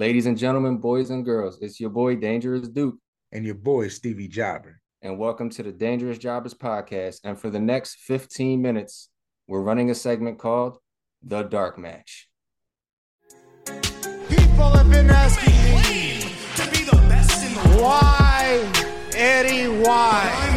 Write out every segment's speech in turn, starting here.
Ladies and gentlemen, boys and girls, it's your boy Dangerous Duke. And your boy Stevie Jobber. And welcome to the Dangerous Jobbers podcast. And for the next 15 minutes, we're running a segment called The Dark Match. People have been asking me to be the best in the world. Why, Eddie, why?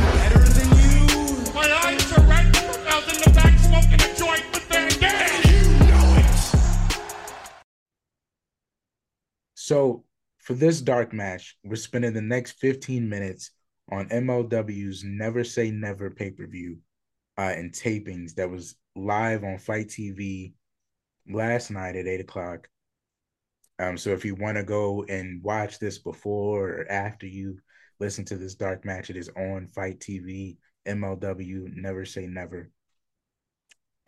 So, for this dark match, we're spending the next 15 minutes on MLW's Never Say Never pay per view uh, and tapings that was live on FITE TV last night at 8 o'clock. Um, so, if you want to go and watch this before or after you listen to this dark match, it is on FITE TV, MLW, Never Say Never.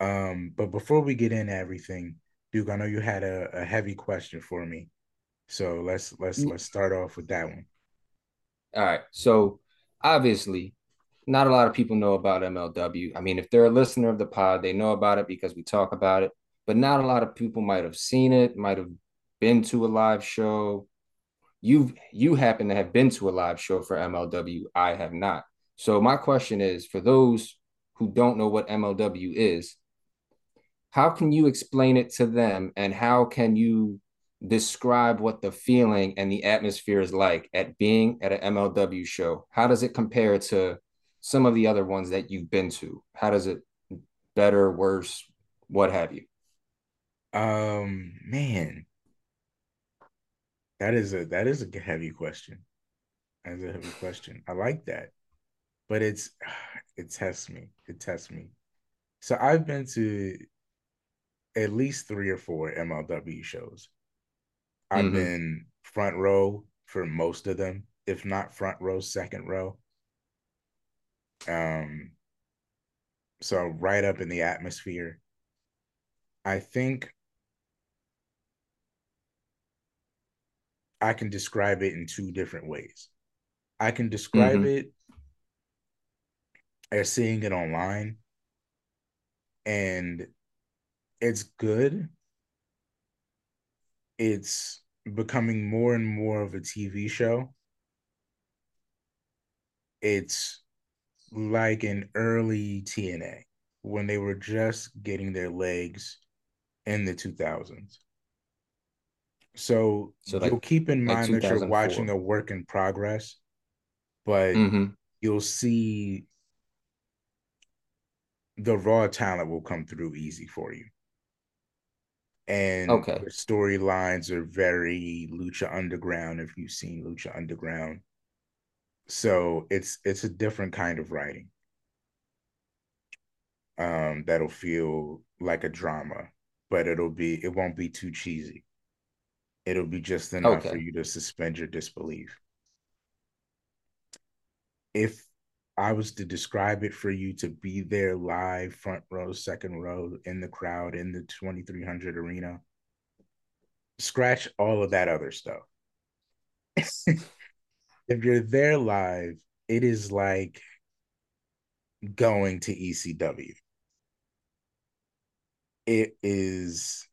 Um, but before we get into everything, Duke, I know you had a, a heavy question for me. So let's let's mm. let's start off with that one. All right. So obviously, not a lot of people know about MLW. I mean, if they're a listener of the pod, they know about it because we talk about it. But not a lot of people might have seen it, might have been to a live show. You you happen to have been to a live show for MLW. I have not. So my question is for those who don't know what MLW is, how can you explain it to them and how can you describe what the feeling and the atmosphere is like at being at an MLW show? How does it compare to some of the other ones that you've been to? How does it better, worse, what have you? Um, man, that is a that is a heavy question. That's a heavy question. I like that, but it's it tests me. It tests me. So I've been to at least three or four MLW shows. I've Mhm. been front row for most of them, if not front row, second row. Um, so right up in the atmosphere. I think I can describe it in two different ways. I can describe Mhm. it as seeing it online, and it's good. It's becoming more and more of a TV show. It's like an early TNA when they were just getting their legs in the 2000s. So, So like- you'll keep in like mind that you're watching a work in progress, but Mm-hmm. you'll see the raw talent will come through easy for you. And Okay. the storylines are very Lucha Underground if you've seen Lucha Underground. So it's it's a different kind of writing. Um, that'll feel like a drama, but it'll be it won't be too cheesy. It'll be just enough for you to suspend your disbelief. If I was to describe it for you to be there live, front row, second row, in the crowd, in the 2300 arena, scratch all of that other stuff. if you're there live, it is like going to ECW. It is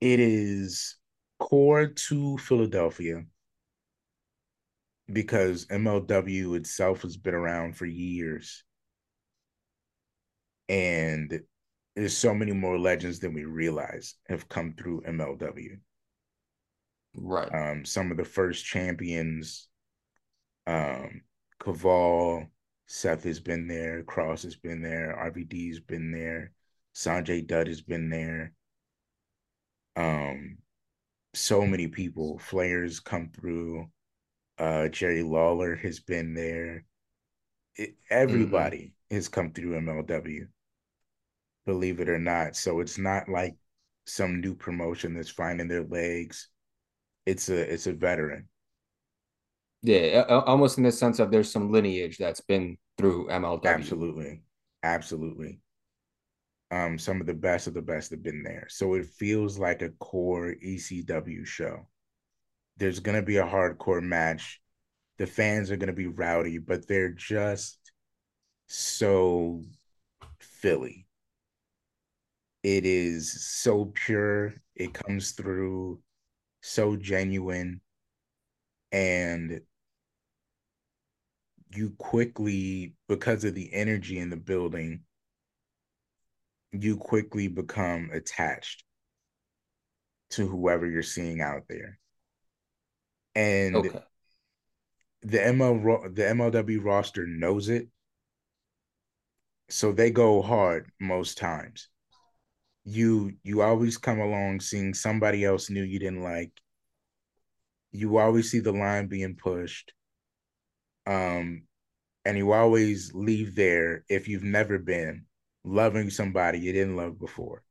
it is core to Philadelphia because MLW itself has been around for years. And there's so many more legends than we realize have come through MLW. Right. Um, some of the first champions, um, Kaval, Seth has been there, Cross has been there, RVD's been there, Sanjay Dutt has been there. Um, so many people, Flair's come through. Uh, Jerry Lawler has been there. It, everybody has come through MLW, believe it or not. So it's not like some new promotion that's finding their legs. It's a it's a veteran. Yeah, almost in the sense of there's some lineage that's been through MLW. Absolutely. Absolutely. Um, some of the best of the best have been there. So it feels like a core ECW show. There's gonna be a hardcore match. The fans are gonna be rowdy, but they're just so Philly. it is so pure. It comes through so genuine. And you quickly, because of the energy in the building, you quickly become attached to whoever you're seeing out there. And okay. the ML the MLW roster knows it. So they go hard most times. You you always come along seeing somebody else new you didn't like. You always see the line being pushed. Um and you always leave there if you've never been loving somebody you didn't love before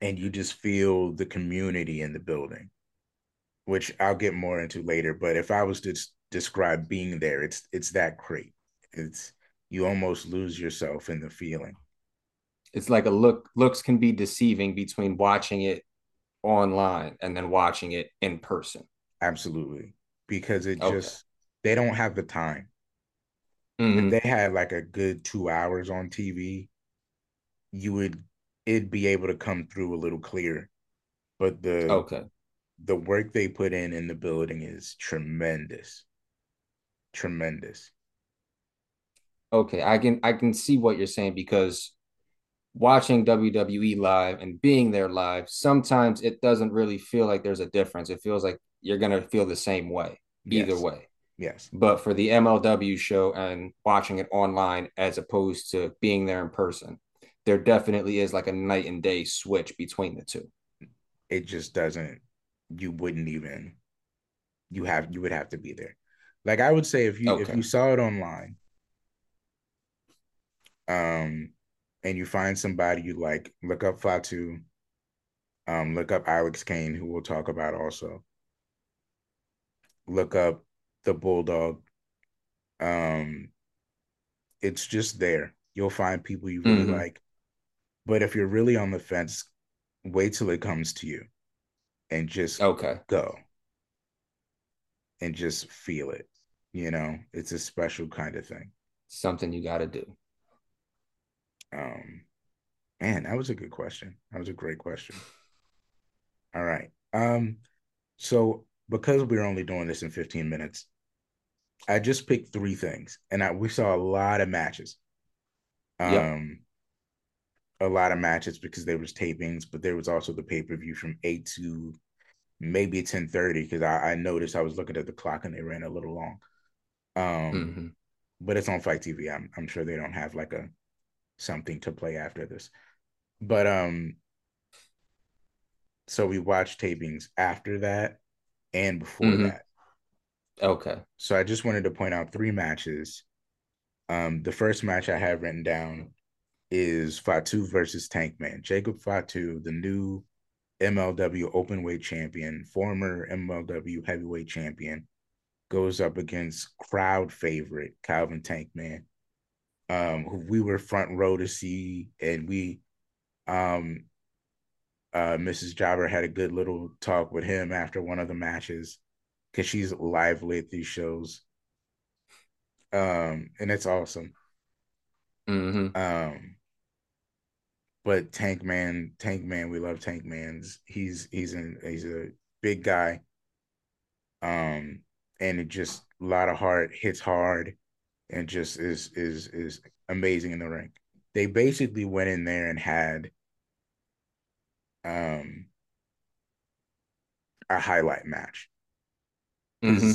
and you just feel the community in the building, which I'll get more into later. But if I was to describe being there, it's it's that great. It's you almost lose yourself in the feeling. It's like a look looks can be deceiving between watching it online and then watching it in person. Absolutely. Because it okay. just they don't have the time. Mm-hmm. If they had like a good two hours on TV, you would it'd be able to come through a little clearer. But the okay, the work they put in in the building is tremendous, tremendous. Okay, I can I can see what you're saying because watching WWE live and being there live, sometimes it doesn't really feel like there's a difference. It feels like you're gonna feel the same way either yes. way. Yes. But for the MLW show and watching it online as opposed to being there in person, there definitely is like a night and day switch between the two. It just doesn't. You wouldn't even. You have. You would have to be there. Like I would say, if you okay. if you saw it online, um, and you find somebody you like, look up Fatu. Um, look up Alex Kane, who we'll talk about also. Look up the Bulldog. Um, it's just there. You'll find people you really mm-hmm. like. But if you're really on the fence, wait till it comes to you and just okay go and just feel it. You know, it's a special kind of thing. Something you got to do. Um, man, that was a good question. That was a great question. All right. Um, so because we're only doing this in 15 minutes, I just picked three things, and I, we saw a lot of matches. Um, yep a lot of matches because there was tapings, but there was also the pay per view from eight to maybe ten thirty because I, I, noticed I was looking at the clock and they ran a little long. Um, mm-hmm. but it's on FITE TV. I'm I'm sure they don't have like a something to play after this, but um, so we watched tapings after that and before mm-hmm. that. Okay. So I just wanted to point out three matches. Um, the first match I have written down is Fatu versus Tankman. Jacob Fatu, the new MLW openweight champion, former MLW heavyweight champion, goes up against crowd favorite Calvin Tankman, um, who we were front row to see, and we, um, uh, Mrs. Jobber had a good little talk with him after one of the matches because she's lively at these shows, um, and it's awesome. Mm-hmm. Um, but Tankman, Tank Man, we love Tankman's. He's he's an he's a big guy. Um, and it just a lot of heart, hits hard, and just is is is amazing in the ring. They basically went in there and had um a highlight match. Mm-hmm.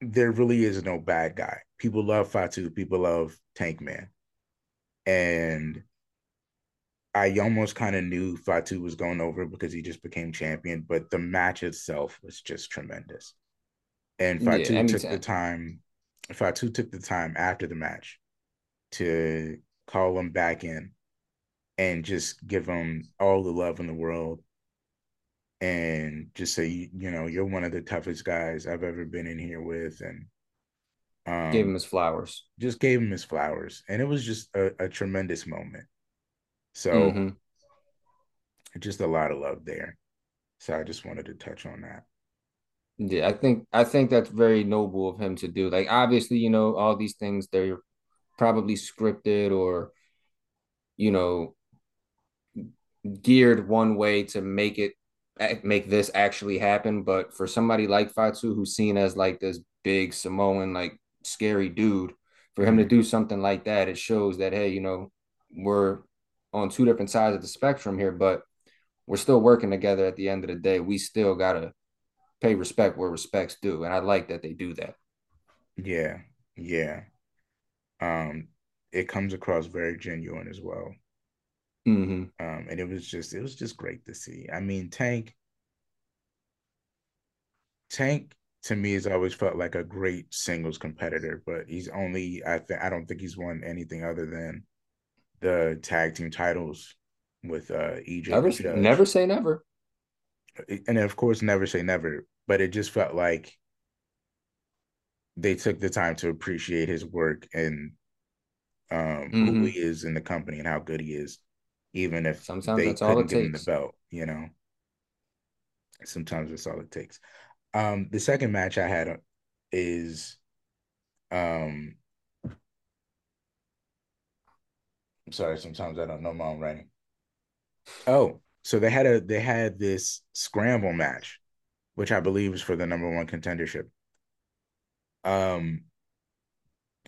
There really is no bad guy. People love Fatu, people love Tankman. And I almost kind of knew Fatu was going over because he just became champion, but the match itself was just tremendous. And Fatu yeah, took the time. Fatu took the time after the match to call him back in and just give him all the love in the world and just say you know you're one of the toughest guys I've ever been in here with and um, gave him his flowers. Just gave him his flowers, and it was just a, a tremendous moment. So mm-hmm. just a lot of love there. So I just wanted to touch on that. Yeah, I think I think that's very noble of him to do. Like obviously, you know, all these things they're probably scripted or you know, geared one way to make it make this actually happen. But for somebody like Fatu, who's seen as like this big Samoan, like scary dude, for him to do something like that, it shows that hey, you know, we're on two different sides of the spectrum here, but we're still working together at the end of the day. We still gotta pay respect where respect's due. And I like that they do that. Yeah, yeah. Um, it comes across very genuine as well. Mm-hmm. Um, and it was just it was just great to see. I mean, Tank Tank to me has always felt like a great singles competitor, but he's only I think I don't think he's won anything other than the tag team titles with uh EJ. Never, never say never. And of course, never say never. But it just felt like they took the time to appreciate his work and um mm-hmm. who he is in the company and how good he is, even if sometimes they that's all it give takes. him the belt, you know. Sometimes that's all it takes. Um, the second match I had is um I'm sorry, sometimes I don't know my own writing. Oh, so they had a they had this scramble match, which I believe is for the number one contendership. Um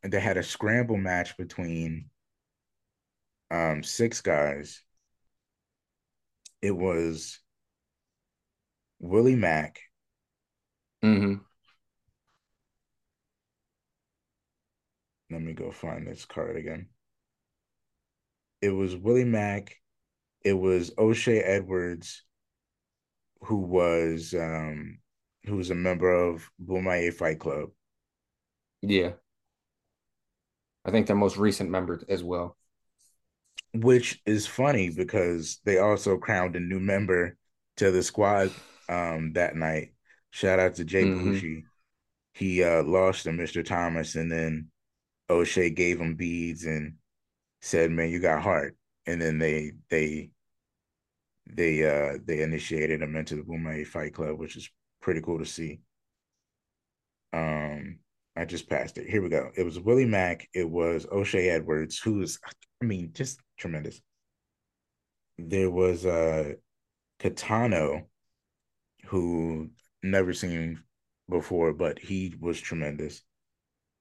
they had a scramble match between um six guys. It was Willie Mack, Mm-hmm. Let me go find this card again. It was Willie Mack. It was O'Shay Edwards, who was um who was a member of Bomaye Fight Club. Yeah. I think their most recent member as well. Which is funny because they also crowned a new member to the squad um that night. Shout out to Jay mm-hmm. Bushi. He uh, lost to Mr. Thomas, and then O'Shay gave him beads and said, "Man, you got heart." And then they they they uh they initiated him into the Bomaye Fight Club, which is pretty cool to see. Um, I just passed it. Here we go. It was Willie Mack. It was O'Shay Edwards, who's I mean, just tremendous. There was uh Katano, who never seen before, but he was tremendous.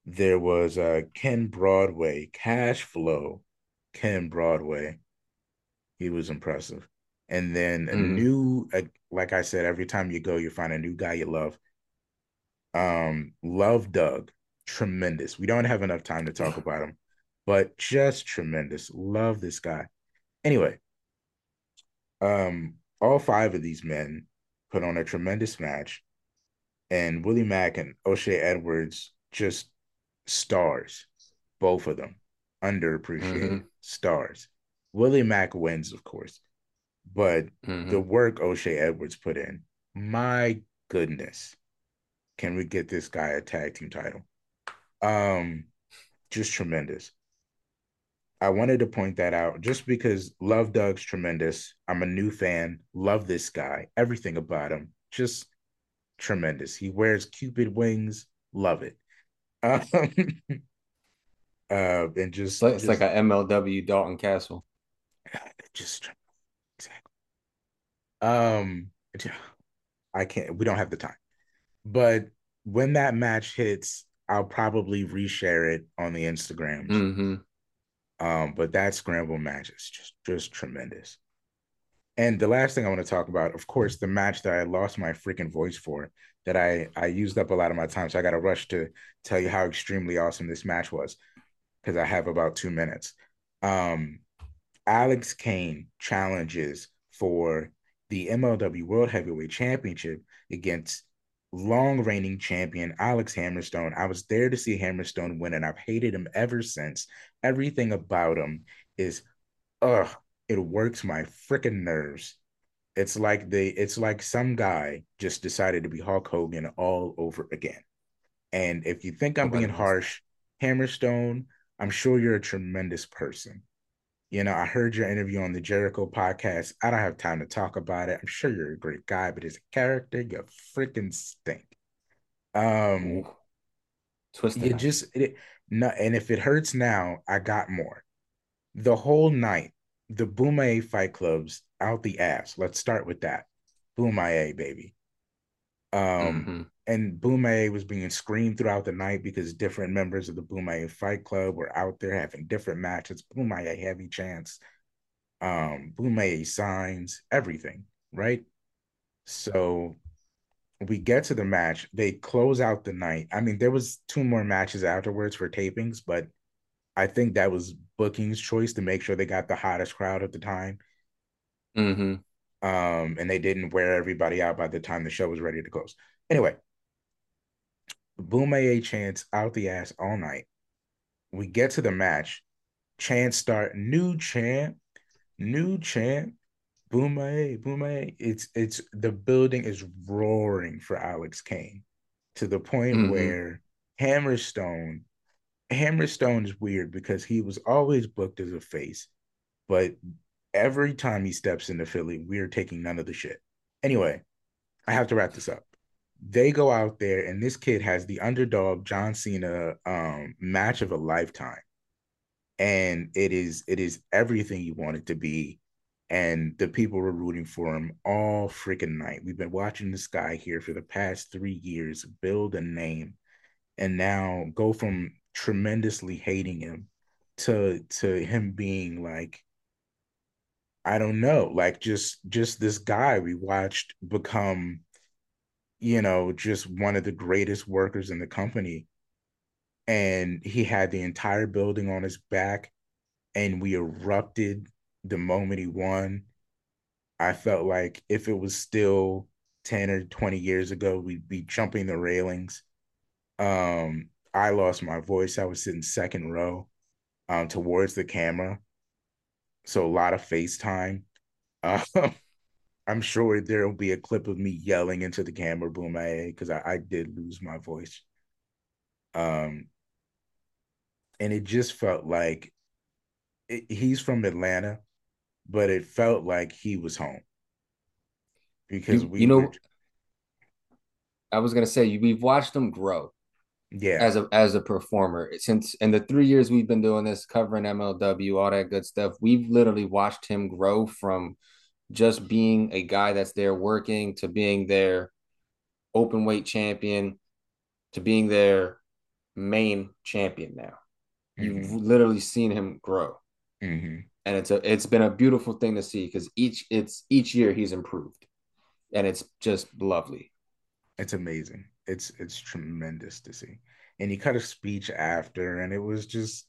There was uh, Ken Broadway, Cash Flow, Ken Broadway. He was impressive. And then a mm-hmm. new, uh, like I said, every time you go, you find a new guy you love. Um, love Doug, tremendous. We don't have enough time to talk about him, but just tremendous. Love this guy. Anyway, um, all five of these men put on a tremendous match. And Willie Mack and O'Shay Edwards just stars, both of them, underappreciated mm-hmm. stars. Willie Mack wins, of course, but mm-hmm. the work O'Shay Edwards put in, my goodness, can we get this guy a tag team title? Um, just tremendous. I wanted to point that out just because Love Doug's tremendous. I'm a new fan. Love this guy. Everything about him. Just tremendous. He wears Cupid wings. Love it. Um, uh, and just it's just, like an MLW Dalton Castle. Just exactly. Um, I can't. We don't have the time, but when that match hits, I'll probably reshare it on the Instagram. Mm-hmm. Um, but that scramble match is just just tremendous. And the last thing I want to talk about, of course, the match that I lost my freaking voice for, that I I used up a lot of my time, so I got to rush to tell you how extremely awesome this match was, because I have about two minutes. Um, Alex Kane challenges for the MLW World Heavyweight Championship against long reigning champion Alex Hammerstone. I was there to see Hammerstone win, and I've hated him ever since. Everything about him is, ugh, it works my freaking nerves. It's like they, it's like some guy just decided to be Hulk Hogan all over again. And if you think I'm being harsh, Hammerstone, I'm sure you're a tremendous person. You know, I heard your interview on the Jericho podcast. I don't have time to talk about it. I'm sure you're a great guy, but as a character, you freaking stink. Um, twist you just it, no, and if it hurts now, I got more. The whole night, the Bomaye Fight Clubs, out the ass. Let's start with that. Bomaye, baby. Um, mm-hmm. and Bomaye was being screamed throughout the night because different members of the Bomaye Fight Club were out there having different matches. Bomaye heavy chance, um, Bomaye signs, everything, right? So we get to the match. They close out the night. I mean, there was two more matches afterwards for tapings, but I think that was booking's choice to make sure they got the hottest crowd at the time. Mm-hmm. Um, and they didn't wear everybody out by the time the show was ready to close. Anyway, Bomaye Chance out the ass all night. We get to the match. Chants start new chant, new chant, Bomaye, Bomaye. It's it's the building is roaring for Alex Kane to the point mm-hmm. where Hammerstone Hammerstone is weird because he was always booked as a face, but every time he steps into Philly, we're taking none of the shit. Anyway, I have to wrap this up. They go out there, and this kid has the underdog John Cena um, match of a lifetime, and it is it is everything you want it to be. And the people were rooting for him all freaking night. We've been watching this guy here for the past three years build a name, and now go from tremendously hating him to to him being like I don't know, like just just this guy we watched become you know, just one of the greatest workers in the company. And he had the entire building on his back and we erupted the moment he won. I felt like if it was still 10 or 20 years ago, we'd be jumping the railings. Um, I lost my voice. I was sitting second row um, towards the camera. So a lot of FaceTime. Uh, I'm sure there will be a clip of me yelling into the camera, boom, a because I, I did lose my voice. Um, and it just felt like it, he's from Atlanta, but it felt like he was home because you, we, you know, were... I was gonna say we've watched him grow yeah. as a as a performer. Since in the three years we've been doing this covering mlw all that good stuff we've literally watched him grow from just being a guy that's there working to being their open weight champion to being their main champion now. Mm-hmm. you've literally seen him grow. Mm-hmm. and it's a it's been a beautiful thing to see because each it's each year he's improved. And it's just lovely. It's amazing it's it's tremendous to see. And he cut a speech after, and it was just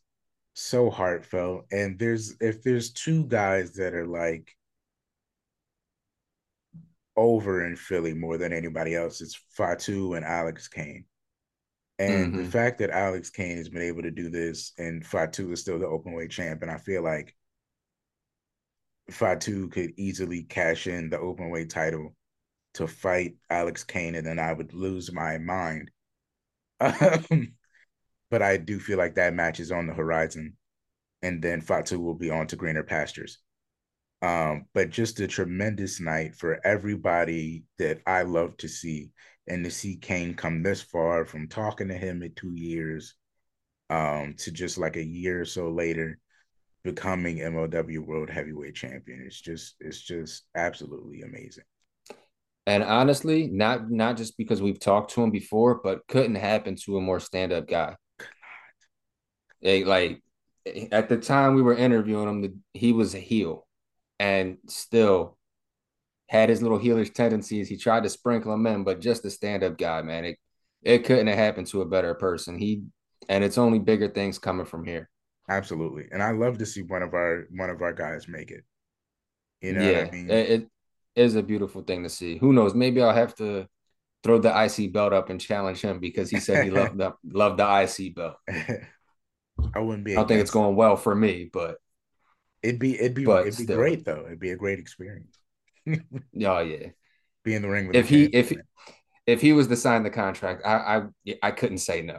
so heartfelt. And there's if there's two guys that are like over in Philly more than anybody else, it's Fatu and Alex Kane. And mm-hmm. the fact that Alex Kane has been able to do this and Fatu is still the open weight champ, and I feel like Fatu could easily cash in the open weight title to fight Alex Kane, and then I would lose my mind. Um, but I do feel like that match is on the horizon, and then Fatu will be on to greener pastures. Um, but just a tremendous night for everybody that I love to see, and to see Kane come this far from talking to him in two years, um, to just like a year or so later, becoming MLW World Heavyweight Champion. It's just, it's just absolutely amazing. And honestly, not not just because we've talked to him before, but couldn't happen to a more stand-up guy. Hey, like at the time we were interviewing him, he was a heel and still had his little heelish tendencies. He tried to sprinkle them in, but just a stand-up guy, man. It it couldn't have happened to a better person. He and it's only bigger things coming from here. Absolutely. And I love to see one of our one of our guys make it. You know yeah, I mean? it, is a beautiful thing to see. Who knows? Maybe I'll have to throw the IC belt up and challenge him because he said he loved the loved the IC belt. I wouldn't be. I don't think it's going well for me, but it'd be it'd be it'd be still. great though. It'd be a great experience. oh yeah, be in the ring with if he if he, if he was to sign the contract, I I I couldn't say no.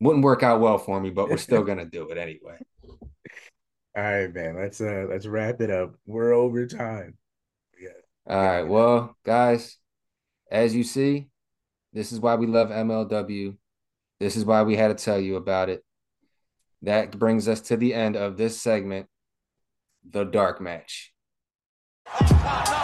Wouldn't work out well for me, but we're still gonna do it anyway. All right, man. Let's uh let's wrap it up. We're over time. All right. Well, guys, as you see, this is why we love MLW. This is why we had to tell you about it. That brings us to the end of this segment, The Dark Match. up.